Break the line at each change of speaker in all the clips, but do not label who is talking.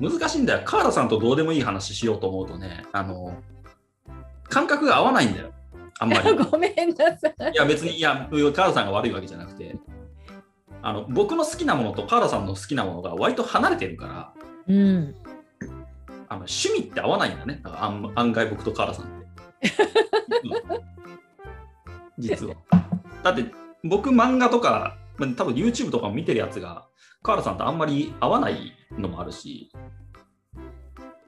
難しいんだよ。カーラさんとどうでもいい話しようと思うとね、あの、感覚が合わないんだよ。あんまり。
ごめんなさい。
いや、別に、いや、カーラさんが悪いわけじゃなくて、あの僕の好きなものとカーラさんの好きなものが割と離れてるから、
うん。
あの趣味って合わないんだね。案案外僕とカーラさんって。実は。だって僕漫画とか、まあ多分 YouTube とかも見てるやつが、カーラさんとあんまり合わないのもあるし、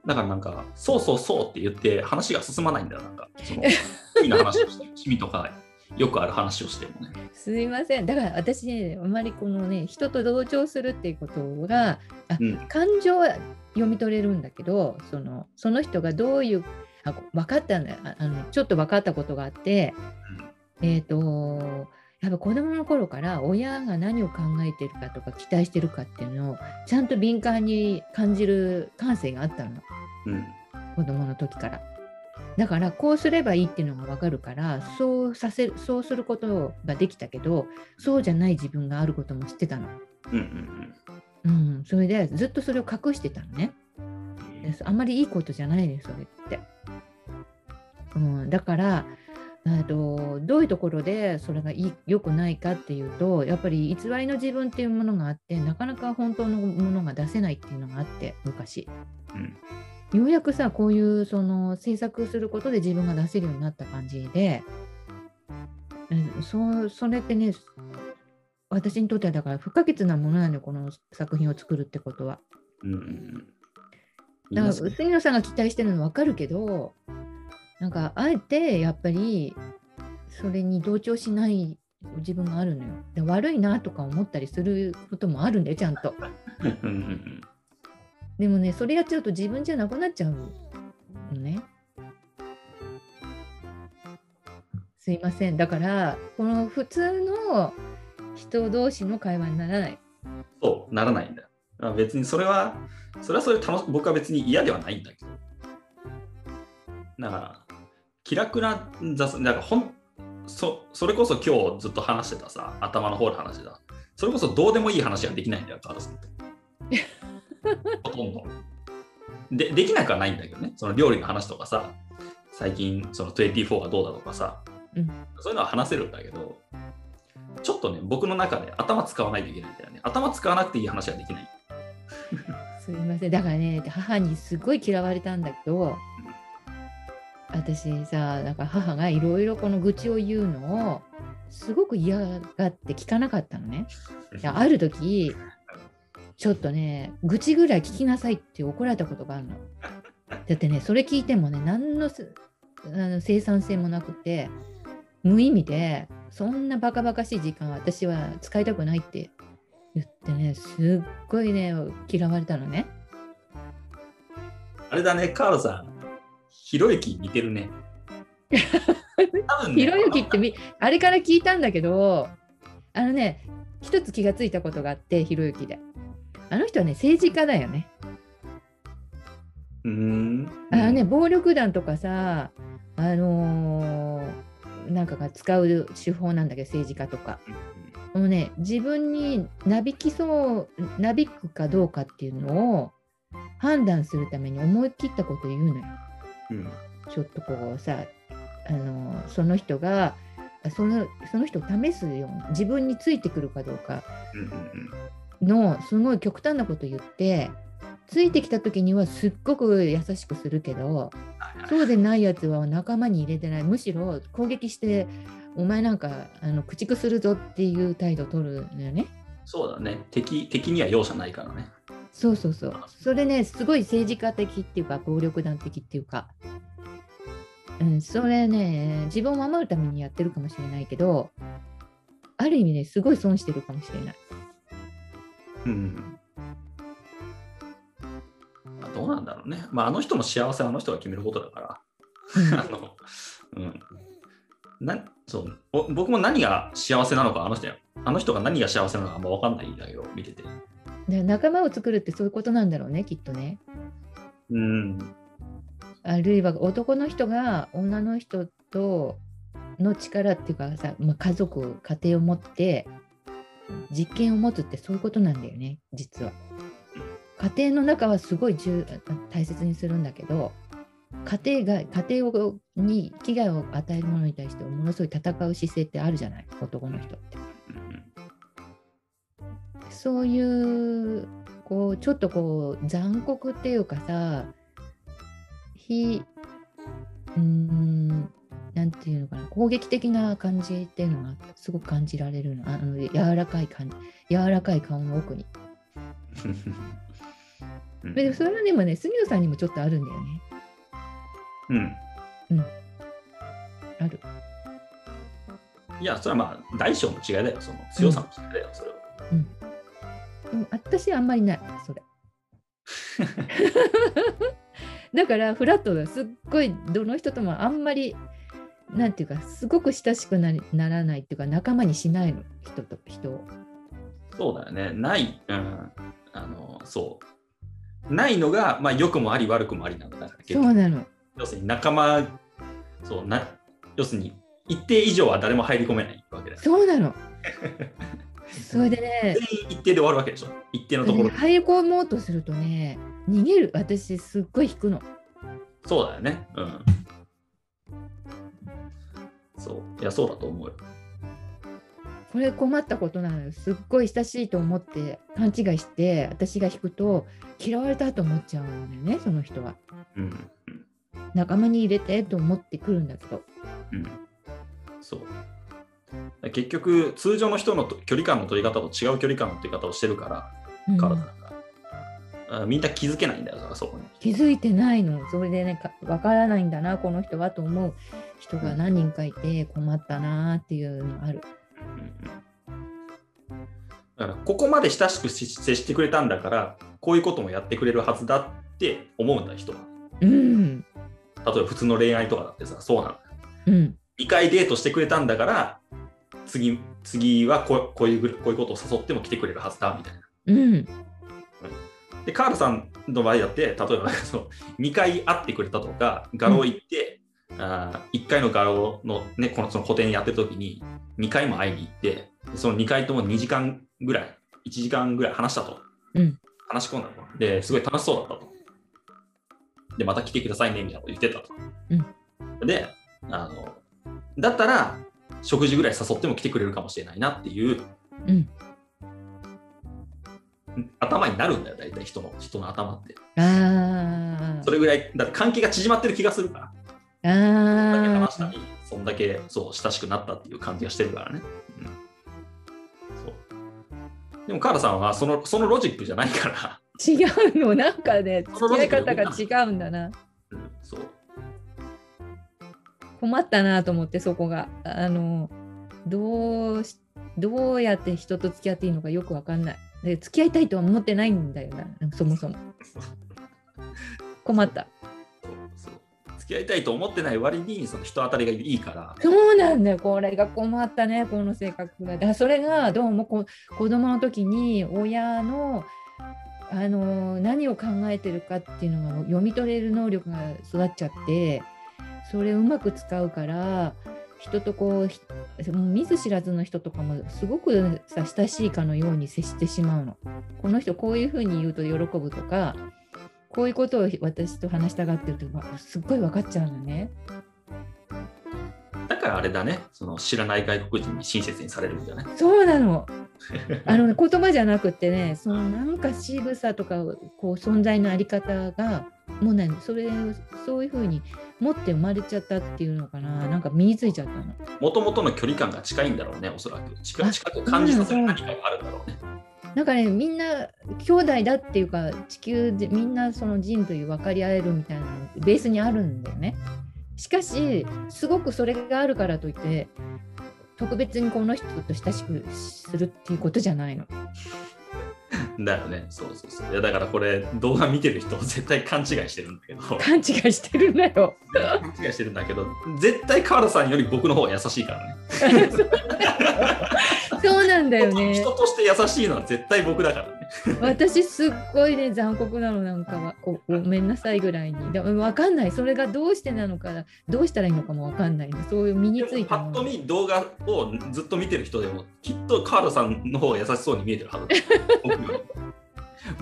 だからなんか、そうそうそうって言って話が進まないんだよ。なんか、その趣味の話をして、趣味とかよくある話をしてもね。
すいません。だから私ね、あまりこのね、人と同調するっていうことが、あ
うん。
感情は読み取れるんだけど、そのその人がどういう、あ分かったんだああのちょっと分かったことがあって、えっ、と、やっぱ子供の頃から親が何を考えてるかとか期待してるかっていうのをちゃんと敏感に感じる感性があったの。
うん。
子供の時から。だからこうすればいいっていうのが分かるからそうさせるそうすることができたけどそうじゃない自分があることも知ってたの。
うんうん
うん、それでずっとそれを隠してたのね。あんまりいいことじゃないねそれって。うん、だからあとどういうところでそれが良くないかっていうとやっぱり偽りの自分っていうものがあってなかなか本当のものが出せないっていうのがあって昔。
うん
ようやくさこういうその制作することで自分が出せるようになった感じで、うん、そうそれってね私にとってはだから不可欠なものなんだよこの作品を作るってことは。
うん。
だから杉野さんが期待してるの分かるけどなんかあえてやっぱりそれに同調しない自分があるのよ。で悪いなとか思ったりすることもあるんだよちゃんと。でもねそれやっちゃうと自分じゃなくなっちゃうのね。すいませんだからこの普通の人同士の会話にならない。
そうならないんだよ。まあ別にそれは、それはそれで楽し僕は別に嫌ではないんだけど。だから、気楽な雑、なんかほんそそれこそ今日ずっと話してたさ、頭の方で話してた。それこそどうでもいい話ができないんだよ、カールさんって。ほとんど。で、できなくはないんだけどね、その料理の話とかさ、最近その24がどうだとかさ、
うん
そういうのは話せるんだけど、ちょっとね、僕の中で頭使わないといけないんだよね。頭使わなくていい話はできない。
すいませんだからね母にすごい嫌われたんだけど私さなんか母がいろいろこの愚痴を言うのをすごく嫌がって聞かなかったのね。ある時ちょっとね愚痴ぐらい聞きなさいって怒られたことがあるの。だってねそれ聞いてもね何のすあの生産性もなくて無意味でそんなバカバカしい時間は私は使いたくないって言ってねすっごいね嫌われたのね。
あれだね、カールさん、ひろゆき似てるね。多分ね
ひろゆきってみあれから聞いたんだけどあのね一つ気がついたことがあってひろゆきであの人はね政治家だよね。
うーん。
あのね、暴力団とかさ、あのーなんかが使う手法なんだけど、政治家とか。もうね、自分になびきそう、なびくかどうかっていうのを判断するために思い切ったこと言うのよ。
うん。
ちょっとこうさ、あのーその人が、そのその人を試すような、自分についてくるかどうかのすごい極端なこと言って、ついてきた時にはすっごく優しくするけど、そうでないやつは仲間に入れてない。むしろ攻撃して、お前なんかあの駆逐するぞっていう態度を取るのよね。
そうだね。敵敵には容赦ないからね。
そうそうそう。それね、すごい政治家的っていうか、暴力団的っていうか、うん、それね、自分を守るためにやってるかもしれないけど、ある意味ね、すごい損してるかもしれない。
うん。まあどうなんだろうね。まあ、あの人の幸せはあの人が決めることだから。あの、うん。なそうお僕も何が幸せなのか、あの人や、あの人が何が幸せなのかあんま分かんないんだけど、見てて。
で仲間を作るってそういうことなんだろうね、きっとね。
うん。
あるいは男の人が女の人との力っていうかさ、まあ、家族、家庭を持って実験を持つってそういうことなんだよね、実は。家庭の中はすごい重大切にするんだけど家庭が家庭をに危害を与えるものに対してものすごい戦う姿勢ってあるじゃない男の人って。
うん
そういうこうちょっとこう残酷っていうかさ非うーんなんていうのかな攻撃的な感じっていうのがすごく感じられるのあの柔らかい感じ柔らかい顔の奥に。
うん
でそれはでもね杉野さんにもちょっとあるんだよね。
うん
ある。
いや、それはまあ、大小の違いだよ、その強さの違いだよ、それは。
でも私あんまりないそれ。だからフラットだすっごいどの人ともあんまりなんていうかすごく親しくなりならないっていうか仲間にしないの人と人を。
そうだよね。ない、うん、あの、そう。ないのが、まあ、良くもあり、悪くもありなんだから、結局
そうなの。
要するに仲間、そうな、要するに、一定以上は誰も入り込めないわけだよ。
そうなの。それでね
一定で終わるわけでしょ？一定のところで。
入り込もうとするとね逃げる私すっごい引くの。
そうだよね。うん。そう。いや、そうだと思うよ。
これ困ったことなのよすっごい親しいと思って勘違いして私が引くと嫌われたと思っちゃうんだよねその人は。
うん。うん。
仲間に入れてと思ってくるんだけど。
うん。そう。結局、通常の人のと距離感の取り方と違う距離感の取り方をしてるから、
うん。
カラさんみんな気づけないんだからそこに。
気づいてないの。それでねかわからないんだなこの人はと思う人が何人かいて困ったなっていうのある。
だからここまで親しくし接してくれたんだからこういうこともやってくれるはずだって思うんだ人は。
うん。
例えば普通の恋愛とかだってさそうなんだ。
うん。
2回デートしてくれたんだから次次はこうこういうぐこういうことを誘っても来てくれるはずだみたいな。
うん。
でカールさんの場合だって例えば その2回会ってくれたとか画廊行って、あ1回の画廊の,、ね、このその個展やってる時に2回も会いに行ってでその2回とも2時間ぐらい1時間ぐらい話したと、
うん。
話し込んだと。ですごい楽しそうだったと。でまた来てくださいねみたいなこと言ってたと、であのだったら食事ぐらい誘っても来てくれるかもしれないなっていう
うん。
頭になるんだよ大体人の人の頭って。
あー。
それぐらいだって関係が縮まってる気がするから。
あ
そんだけ
ー
話したりそんだけそう親しくなったっていう感じがしてるからね、うん、そう。でもカーラさんはそのそのロジックじゃないから、
違うの。なんかね付き合い方が違うんだな。
うん、そう
困ったなと思ってそこが。あのどうしどうやって人と付き合っていいのかよくわかんない。で付き合いたいとは思ってないんだよな。そもそも。困った。
付き合いたいと思ってない割にその人当たりがいいから。
そうなんだよ。これが困ったねこの性格が。だそれがどうもこ子供の時に親のあの何を考えてるかっていうのが読み取れる能力が育っちゃってそれをうまく使うから人とこう見ず知らずの人とかもすごくさ親しいかのように接してしまうの。この人こういうふうに言うと喜ぶとかこういうことを私と話したがってるとかすっごい分かっちゃうのね。
だからあれだねその知らない外国人に親切にされるんじゃない？
そうなの。あのね、言葉じゃなくてね、そのなんか仕草とかこう存在のあり方がもうね、それそういうふうに持って生まれちゃったっていうのかな、なんか身についちゃったの。
もともとの距離感が近いんだろうねおそらく近近く感じさせる何かがあるんだろうね
なんかね、みんな兄弟だっていうか、地球でみんなその人類分かり合えるみたいなのベースにあるんだよね。しかし、すごくそれがあるからといって、特別にこの人と親しくするっていうことじゃないの。
だよね。そうそうそう。いやだからこれ動画見てる人絶対勘違いしてるんだけど。
勘違いしてるんだよ。
勘違いしてるんだけど絶対川田さんより僕の方が優しいからね
そうなんだよ
人
ね。
として優しいのは絶対僕だからね。
私すっごいね残酷なのなんかは。ごめんなさいぐらいに。でも分かんない。それがどうしてなのかどうしたらいいのかも分かんない。のそういう身についたもの。
パッと見動画をずっと見てる人でもきっと川田さんの方が優しそうに見えてるはず。だ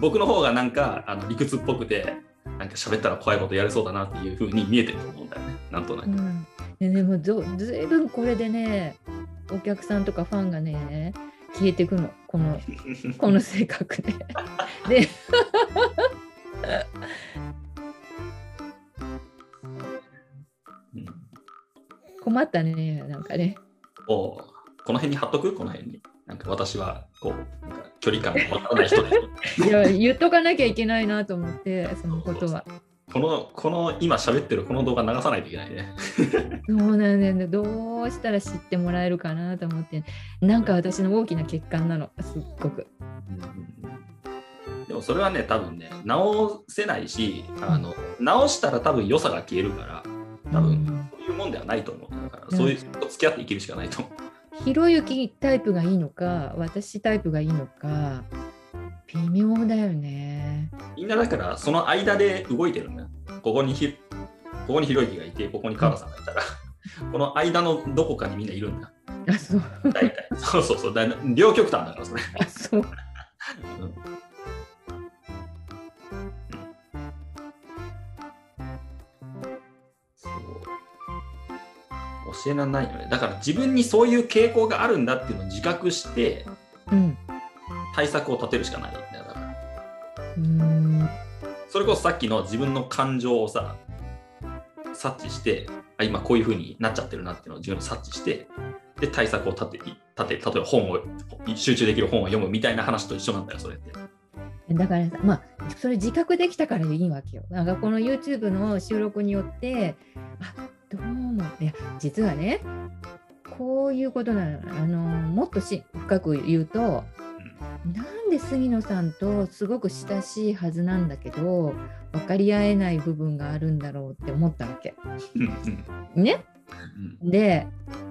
僕の方がなんかあの理屈っぽくてなんか喋ったら怖いことやれそうだなっていうふうに見えてると思うんだよね。なんとなく、
うん、ででもずずいぶんこれでねお客さんとかファンがね消えていくのこのこの性格で。で
うん
困ったねなんかね。
おうこの辺に貼っとく？この辺になんか私はこうなんか距離感がわからない人です
いや言っとかなきゃいけないなと思ってそのことは。
このこの今喋ってるこの動画流さないといけないね。
そうなんだよね。どうしたら知ってもらえるかなと思って、なんか私の大きな欠陥なの、すっごく。
でもそれはね多分ね直せないしあの直したら多分良さが消えるから多分そういうもんではないと思うだからそういう人と付き合って生きるしかないと。思う
ひろゆきタイプがいいのか、私タイプがいいのか、微妙だよね。
みんなだからその間で動いてるんだよ。ここにひここにひろゆきがいてここに川田さんがいたら。この間のどこかにみんないるんだ。
あ、そう。
大体。そうそうそう。だ両極端だからそれ。
あ、そう。
うん。教えられないよね。だから自分にそういう傾向があるんだっていうのを自覚して
うん。
対策を立てるしかないそれこそさっきの自分の感情をさ察知してあ今こういう風になっちゃってるなっていうのを自分で察知してで対策を立て立て例えば本を集中できる本を読むみたいな話と一緒なんだよそれって。
だからさ、まあ、それ自覚できたからいいわけよ。なんかこの YouTube の収録によって、あどうも、いや、実はね、こういうことなの。あのもっとし深く言うと、なんで杉野さんとすごく親しいはずなんだけど、分かり合えない部分があるんだろうって思ったわけ。ね。
うん
で、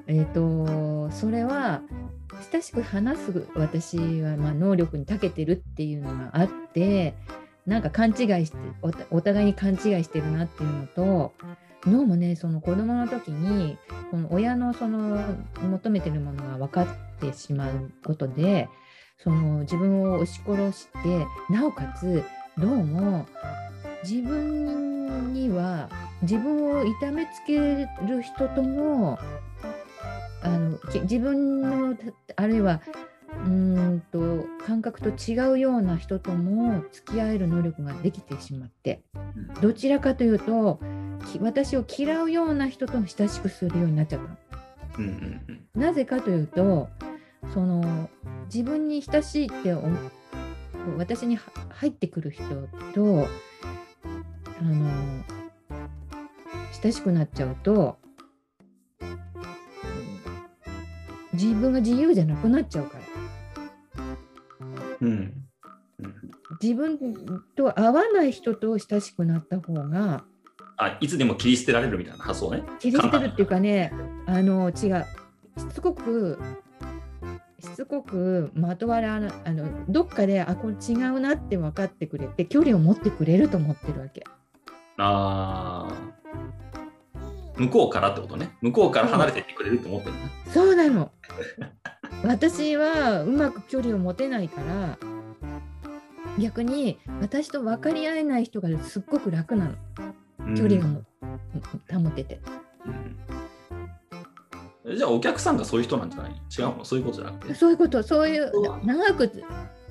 えっ、と、それは、親しく話す私は、まあ、能力に長けてるっていうのがあって、なんか勘違いしてお互いに勘違いしてるなっていうのと、どうもね、その子供の時に、この親のその求めてるものが分かってしまうことで、その自分を押し殺して、なおかつ、どうも自分には自分を痛めつける人ともあのき自分のたあるいはうーんと感覚と違うような人とも付き合える能力ができてしまって
うん
どちらかというとき私を嫌うような人と親しくするようになっちゃったの。
うんうん
なぜかというとその自分に親しいって私には入ってくる人とあの親しくなっちゃうと自分が自由じゃなくなっちゃうから。
うん。うん。
自分と合わない人と親しくなった方が
あいつでも切り捨てられるみたいな発想ね。
切り捨てるっていうかねあの違う。しつこくしつこくまとわらなあのどっかであこれ違うなって分かってくれて距離を持ってくれると思ってるわけ。
あー向こうからってことね。向こうから離れていってくれると思ってるね。
そうなの私はうまく距離を持てないから逆に私と分かり合えない人がすっごく楽なの距離がも、保てて。
うんじゃあお客さんがそういう人なんじゃない？違うの？そういうことじゃなくて？
そういうこと、そういう長く、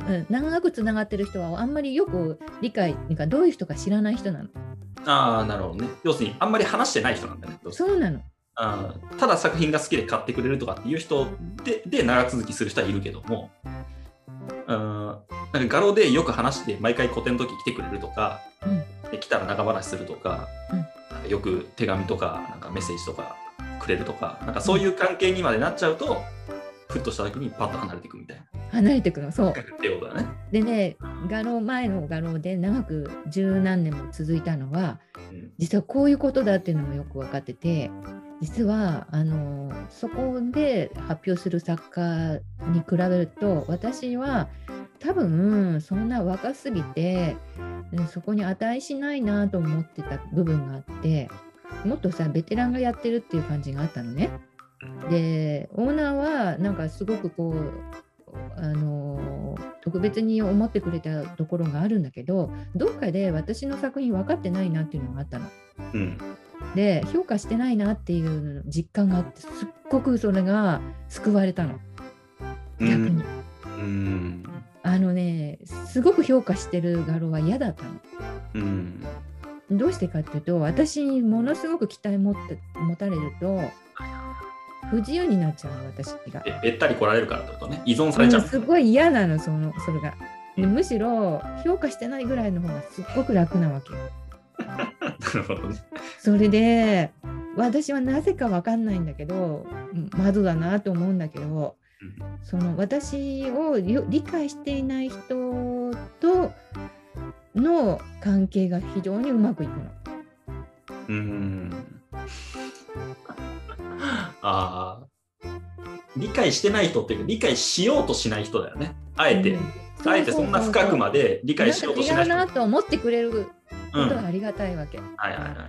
うん、長くつながってる人はあんまりよく理解なんかどういう人か知らない人なの。
ああ、なるほどね。要するにあんまり話してない人なんだね。
そうなの。
あーただ作品が好きで買ってくれるとかっていう人でで長続きする人はいるけども、あーなんか画廊でよく話して毎回個展の時来てくれるとか、
うん
で来たら長話するとか,、
うん
なんかよく手紙とかなんかメッセージとかくれるとかなんかそういう関係にまでなっちゃうと、ふっとした時にパッと離れていくみたいな
離れてくの。そう。
ってことだね。
でね、画廊、前の画廊で長く十何年も続いたのは、
うん
実はこういうことだっていうのもよく分かってて、実はあのそこで発表する作家に比べると、私は多分そんな若すぎて、うんそこに値しないなと思ってた部分があって、もっとさ、ベテランがやってるっていう感じがあったのね。で、オーナーはなんかすごくこう、あの特別に思ってくれたところがあるんだけどどっかで私の作品分かってないなっていうのがあったの。
うん。
で評価してないなっていう実感があってすっごくそれが救われたの逆に。
うん。
あのねすごく評価してる画廊は嫌だったの。
うん。
どうしてかっていうと私にものすごく期待持って持たれると不自由になっちゃうの私が。
べべったり来られるからってことね。依存されちゃう。
うんすごい嫌なのそのそれが。でむしろ評価してないぐらいの方がすっごく楽なわけよ。
なるほどね。
それで私はなぜかわかんないんだけどうん窓だなと思うんだけどその私をよ理解していない人との関係が非常にうまくいくの。
うん。ああ。理解してない人っていうか、理解しようとしない人だよね。あえて、
うん
あえてそんな深くまで理解しようとしない人。
なんか違うなと思ってくれる
うん。
こと
はい
はありがたいわけ。
はいは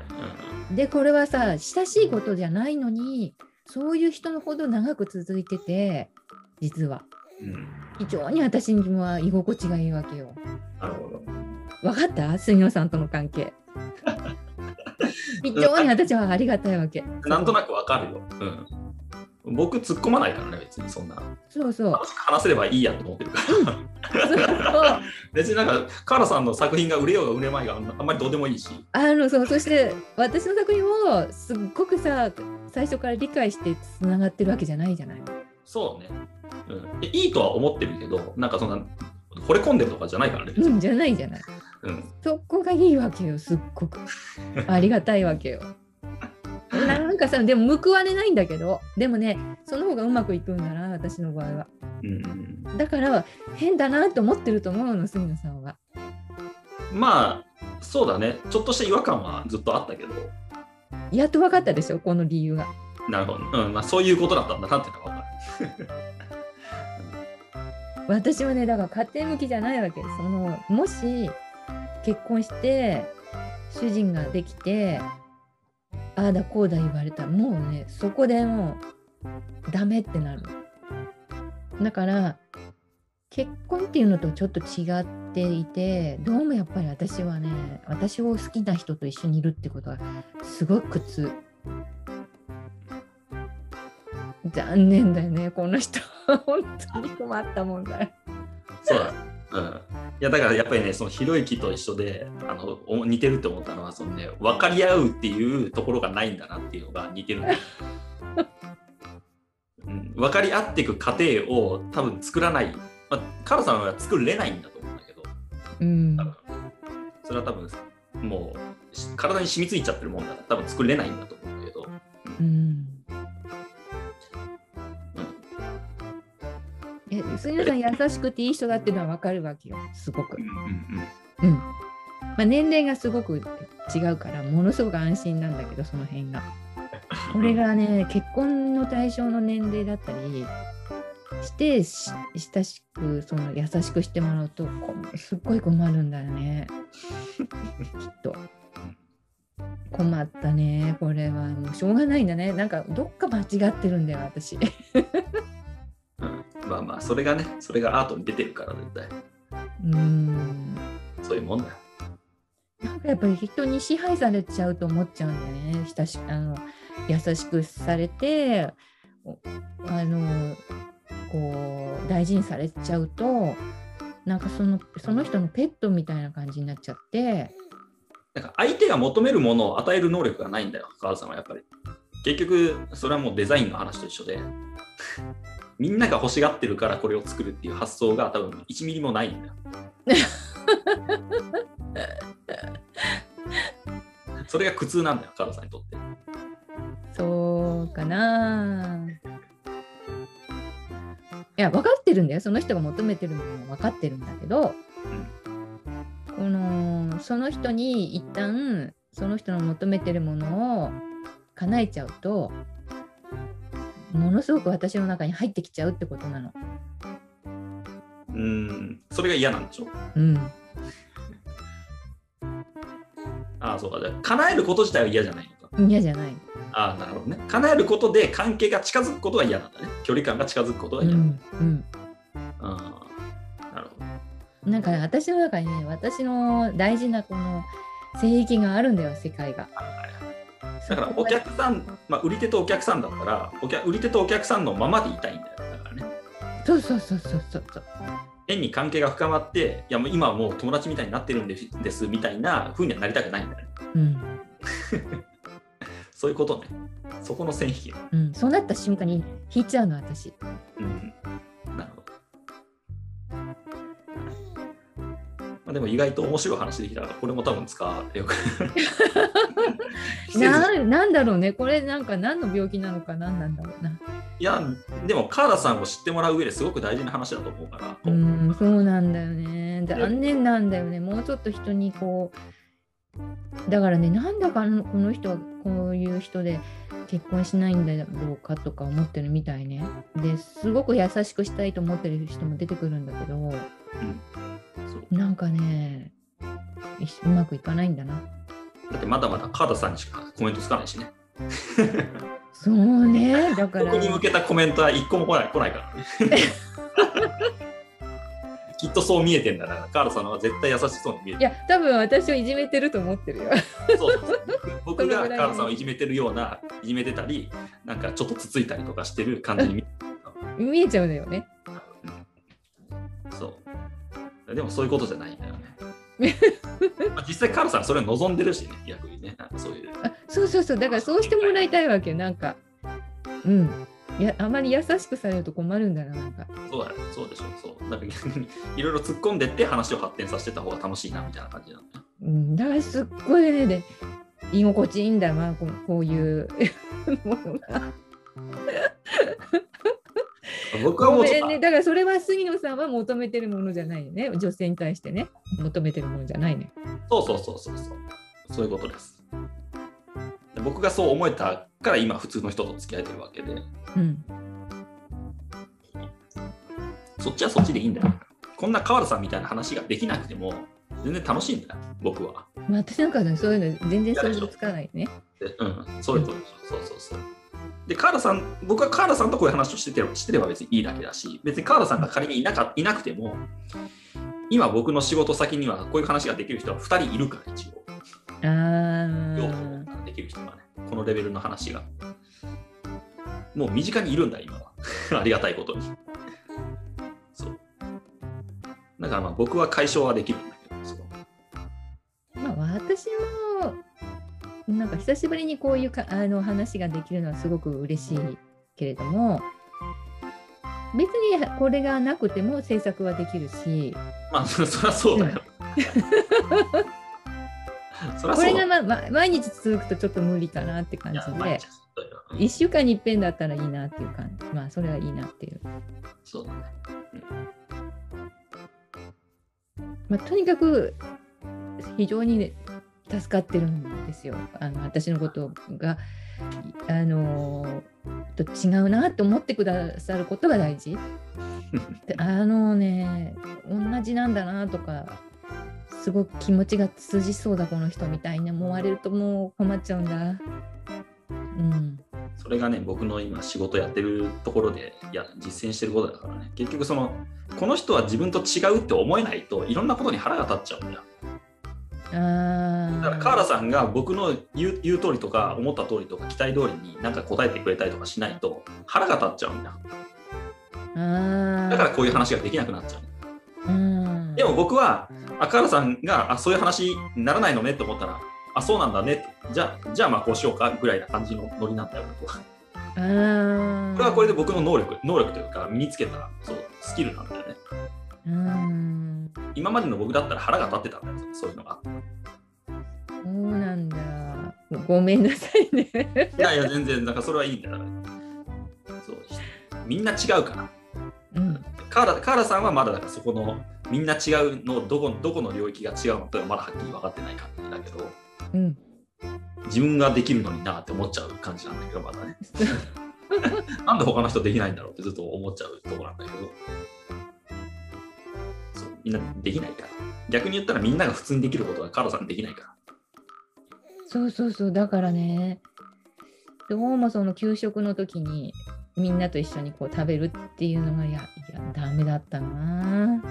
い。
でこれはさ親しいことじゃないのにそういう人のほど長く続いてて実は
うん。うん。
非常に私には居心地がいいわけよ。
なるほど。
分かった？杉野さんとの関係。非常に私はありがたいわけ。
なんとなくわかるよ。うん。僕、突っ込まないからね、別にそんな。
そうそう。
話せればいいやと思ってるから。
そう
別になんか、カーラさんの作品が売れようが売れまいがあんまりどうでもいいし。
あのそうそして私の作品をすっごくさ最初から理解してつながってるわけじゃないじゃない。
そうね。うん、いいとは思ってるけど、なんかそんな、惚れ込んでるとかじゃないからね。
うんじゃないじゃない。
うん。
そこがいいわけよすっごく。ありがたいわけよ。なんかさでも報われないんだけどでもねその方がうまくいくんだな私の場合は。
うん、
だから変だなと思ってると思うの杉野さんは。
まあ、そうだね。ちょっとした違和感はずっとあったけど、
やっと分かったでしょこの理由が。
なるほど。うん、まあそういうことだったんだなっていうのは分かる。
私はねだから家庭向きじゃないわけそのもし結婚して主人ができてああだこうだ言われた。らもうねそこでもうダメってなる。だから結婚っていうのとちょっと違っていてどうもやっぱり私はね私を好きな人と一緒にいるってことはすごく苦痛。残念だよねこの人。本当に困ったもんだ。よ
そうだ。うん。いやだからやっぱりね、そのひろゆきと一緒であのお似てるって思ったのは、そのね、分かり合うっていうところがないんだなっていうのが似てるんだよ。うん、分かり合っていく過程を多分作らない、まあ、カロさんは作れないんだと思うんだけど、
うん。
多分。それは多分もうし体に染みついちゃってるもんだから多分作れないんだと思うんだけど、
うん杉野さん優しくていい人だっていうのは分かるわけよすごく
う。ん
まあ、年齢がすごく違うからものすごく安心なんだけどその辺が。これがね結婚の対象の年齢だったりしてし親しくその優しくしてもらうとこすっごい困るんだよね きっと。困ったねこれはもうしょうがないんだねなんかどっか間違ってるんだよ私。
うんまあまあそれがねそれがアートに出てるから絶対
うん
そういうもんだよ。
なんかやっぱり人に支配されちゃうと思っちゃうんだよね。親しあの優しくされておあのこう大事にされちゃうとなんかそのその人のペットみたいな感じになっちゃって
なんか相手が求めるものを与える能力がないんだよ、川田さんはやっぱり。結局、それはもうデザインの話と一緒で、みんなが欲しがってるからこれを作るっていう発想が多分1ミリもないんだよ。それが苦痛なんだよ、川田さんにとって。
そうかな。いや分かってるんだよその人が求めてるものも分かってるんだけど、このその人に一旦その人の求めてるものを叶えちゃうとものすごく私の中に入ってきちゃうってことなの。
うーん、それが嫌なんでしょ？
うん、
ああ、そうか。じゃあ叶えること自体は嫌じゃないのか。
嫌じゃない。
ああ、なるほどね。叶えることで関係が近づくことが嫌なんだね。距離感が近づくことが
う
嫌。
んうん、なんかね私の中にね私の大事なこの聖域があるんだよ世界が。
だからお客さん、まあ、売り手とお客さんだったらお客売り手とお客さんのままでいたいんだよ。だからね。
そうそうそうそうそうそう。
変に関係が深まっていやもう今はもう友達みたいになってるんですですみたいな風にはなりたくないんだよね。
うん。
そういうことね。そこの線引き。
うん、そうなった瞬間に引いちゃうの私。
うん。なるほど。まあ、でも意外と面白い話できたから、これも多分使わよく。
ななんだろうねこれなんか何の病気なのか何なんだろうな。
いや、でもカーラさんを知ってもらう上ですごく大事な話だと思うから。
うんそうなんだよね残念なんだよねもうちょっと人にこうだからねなんだかこの人はこういう人で結婚しないんだろうかとか思ってるみたいね。ですごく優しくしたいと思ってる人も出てくるんだけど
そう。
なんかねいうまくいかないんだな。
だってまだまだカーラさんにしかコメントつかないしね。
そうね。だから。
僕に向けたコメントは一個も来ない来ないから。ね。きっとそう見えてんだな。カーラさんの方が絶対優しそうに見えて
いや多分私をいじめてると思ってるよ。
そう僕がカーラさんをいじめてるような、いじめてたり、なんかちょっとつついたりとかしてる感じに見え
見えちゃうんだよね。
そう。でもそういうことじゃないんだよね。まあ実際カールさんはそれを望んでるしね、逆にね。そういう。
あそうそうそう。だからそうしてもらいたいわけなんかうん。いやあまり優しくされると困るんだななんか
そうだよ、そうでしょ。そう。なんか逆にいろいろ突っ込んでって話を発展させてた方が楽しいなみたいな感じなんだよ。
うん、だからすっごいねで居心地いいんだなこうこういうものが。
僕はも
ご
うちょっと、
めんねだからそれは杉野さんは求めてるものじゃないよね女性に対してね求めてるものじゃないね。
そうそうそうそうそう。そういうことです。で僕がそう思えたから今普通の人と付き合えてるわけで、
うん
そっちはそっちでいいんだよ。こんな川原さんみたいな話ができなくても全然楽しいんだよ、僕は。
まあ、私なんかねそういうの全然想像つかないね。
でうん、そういうことですそうそうそう。で、カーラさん、僕はカーラさんとこういう話をしててしてれば別にいいだけだし、別にカーラさんが仮にいなかいなくても、今僕の仕事先にはこういう話ができる人は2人いるから、一応。
あ
両
ー
方できる人がね、このレベルの話が。もう身近にいるんだ、今は。ありがたいことに。だからまあ僕は解消はできるんだけど、
まあ、私もなんか久しぶりにこういうかあの話ができるのはすごく嬉しいけれども別にこれがなくても制作はできるし。
まあ、そそりゃそうだよ。
これ。が、まま、毎日続くとちょっと無理かなって感じで
いや毎日そうだようん
1週間に一遍だったらいいなっていう感じ。まあそれはいいなっていう、
そうだね。
まあ、とにかく非常に、ね、助かってるんですよあの私のことがあのと違うなって思ってくださることが大事。であのね同じなんだなとかすごく気持ちが通じそうだこの人みたいに思われるともう困っちゃうんだ。うん、
それがね、僕の今仕事やってるところでいや実践してることだからね、結局その、この人は自分と違うって思えないといろんなことに腹が立っちゃうんだよ。
あ
だからカーラさんが僕の言う言う通りとか思った通りとか期待通りになんか答えてくれたりとかしないと腹が立っちゃうんだ。
あ
だからこういう話ができなくなっちゃう。
うん、
でも僕は、あカーラさんがあそういう話にならないのねって思ったら、あ、そうなんだねじゃあ、じゃあまあこうしようかぐらいな感じのノリなんだよ、僕は。これはこれで僕の能力、能力というか身につけたそうスキルなんだよね。
うん
今までの僕だったら腹が立ってたんだよ、そういうのが。
そうなんだ。ごめんなさいね。
いやいや、全然、なんかそれはいいんだよ。そうみんな違うから。
うん、
カーラカーラさんはまだだからそこのみんな違うのどこどこの領域が違うのかまだはっきり分かってない感じだけど
うん、
自分ができるのになって思っちゃう感じなんだけどまだね。なんで他の人できないんだろうってずっと思っちゃうところなんだけど。そうみんなできないから。逆に言ったらみんなが普通にできることがカーラさんできないから。
そうそうそう、だからね、どうもその給食の時にみんなと一緒にこう食べるっていうのが、いや、いや、ダメだったな。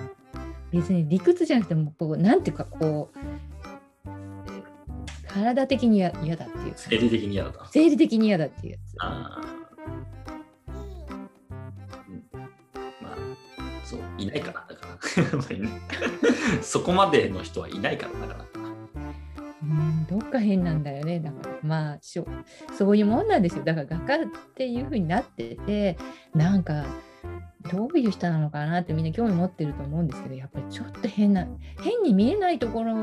別に理屈じゃなくてもこうなんていうかこう体的に嫌嫌だっていうか
生理的に嫌だと。
生理的に嫌だっていうやつ。
あーうんまあ、そう、いないから、だから。そこまでの人はいないから、だから。
うんどっか変なんだよね。だからまあしょそういうもんなんですよ。だから画家っていう風になっててなんかどういう人なのかなってみんな興味持ってると思うんですけどやっぱりちょっと変な変に見えないところ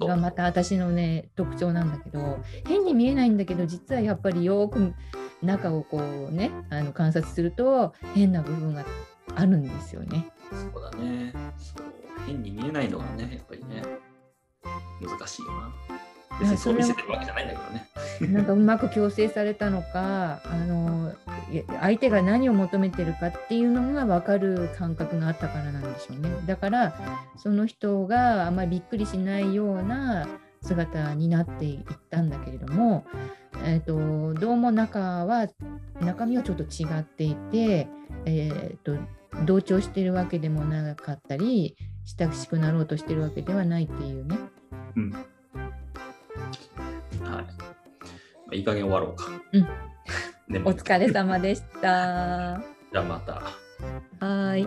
がまた私のね特徴なんだけど変に見えないんだけど実はやっぱりよく中をこうねあの観察すると変な部分があるんですよね。
そうだね。そう、変に見えないのがね、やっぱりね、難しいよな。別にそう見せてるわけじゃないんだけどね。
なんかうまく矯正されたのかあの相手が何を求めてるかっていうのが分かる感覚があったからなんでしょうねだからその人があんまりびっくりしないような姿になっていったんだけれども、えー、とどうも中は中身はちょっと違っていて、えー、と同調してるわけでもなかったり親しくなろうとしてるわけではないっていうね
うん。あ、いい加減終わろうか。
うん。お疲れ様でした。
じゃあまた。
はい。